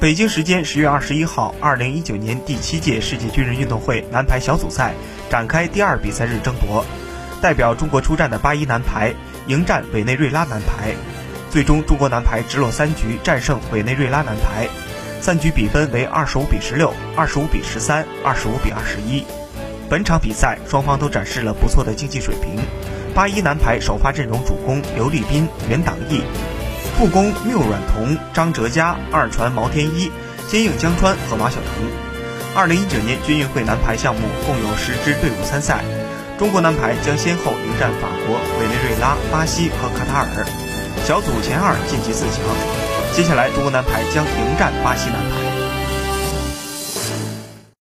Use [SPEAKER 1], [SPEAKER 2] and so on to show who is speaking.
[SPEAKER 1] 北京时间十月二十一号，二零一九年第七届世界军人运动会男排小组赛展开第二比赛日争夺。代表中国出战的八一男排迎战委内瑞拉男排，最终中国男排直落三局战胜委内瑞拉男排，三局比分为二十五比十六、二十五比十三、二十五比二十一。本场比赛双方都展示了不错的竞技水平。八一男排首发阵容主攻刘立斌、袁党毅。副攻缪阮彤、张哲嘉，二传毛天一，接应江川和马晓彤。二零一九年军运会男排项目共有十支队伍参赛，中国男排将先后迎战法国、委内瑞拉、巴西和卡塔尔，小组前二晋级四强。接下来，中国男排将迎战巴西男排。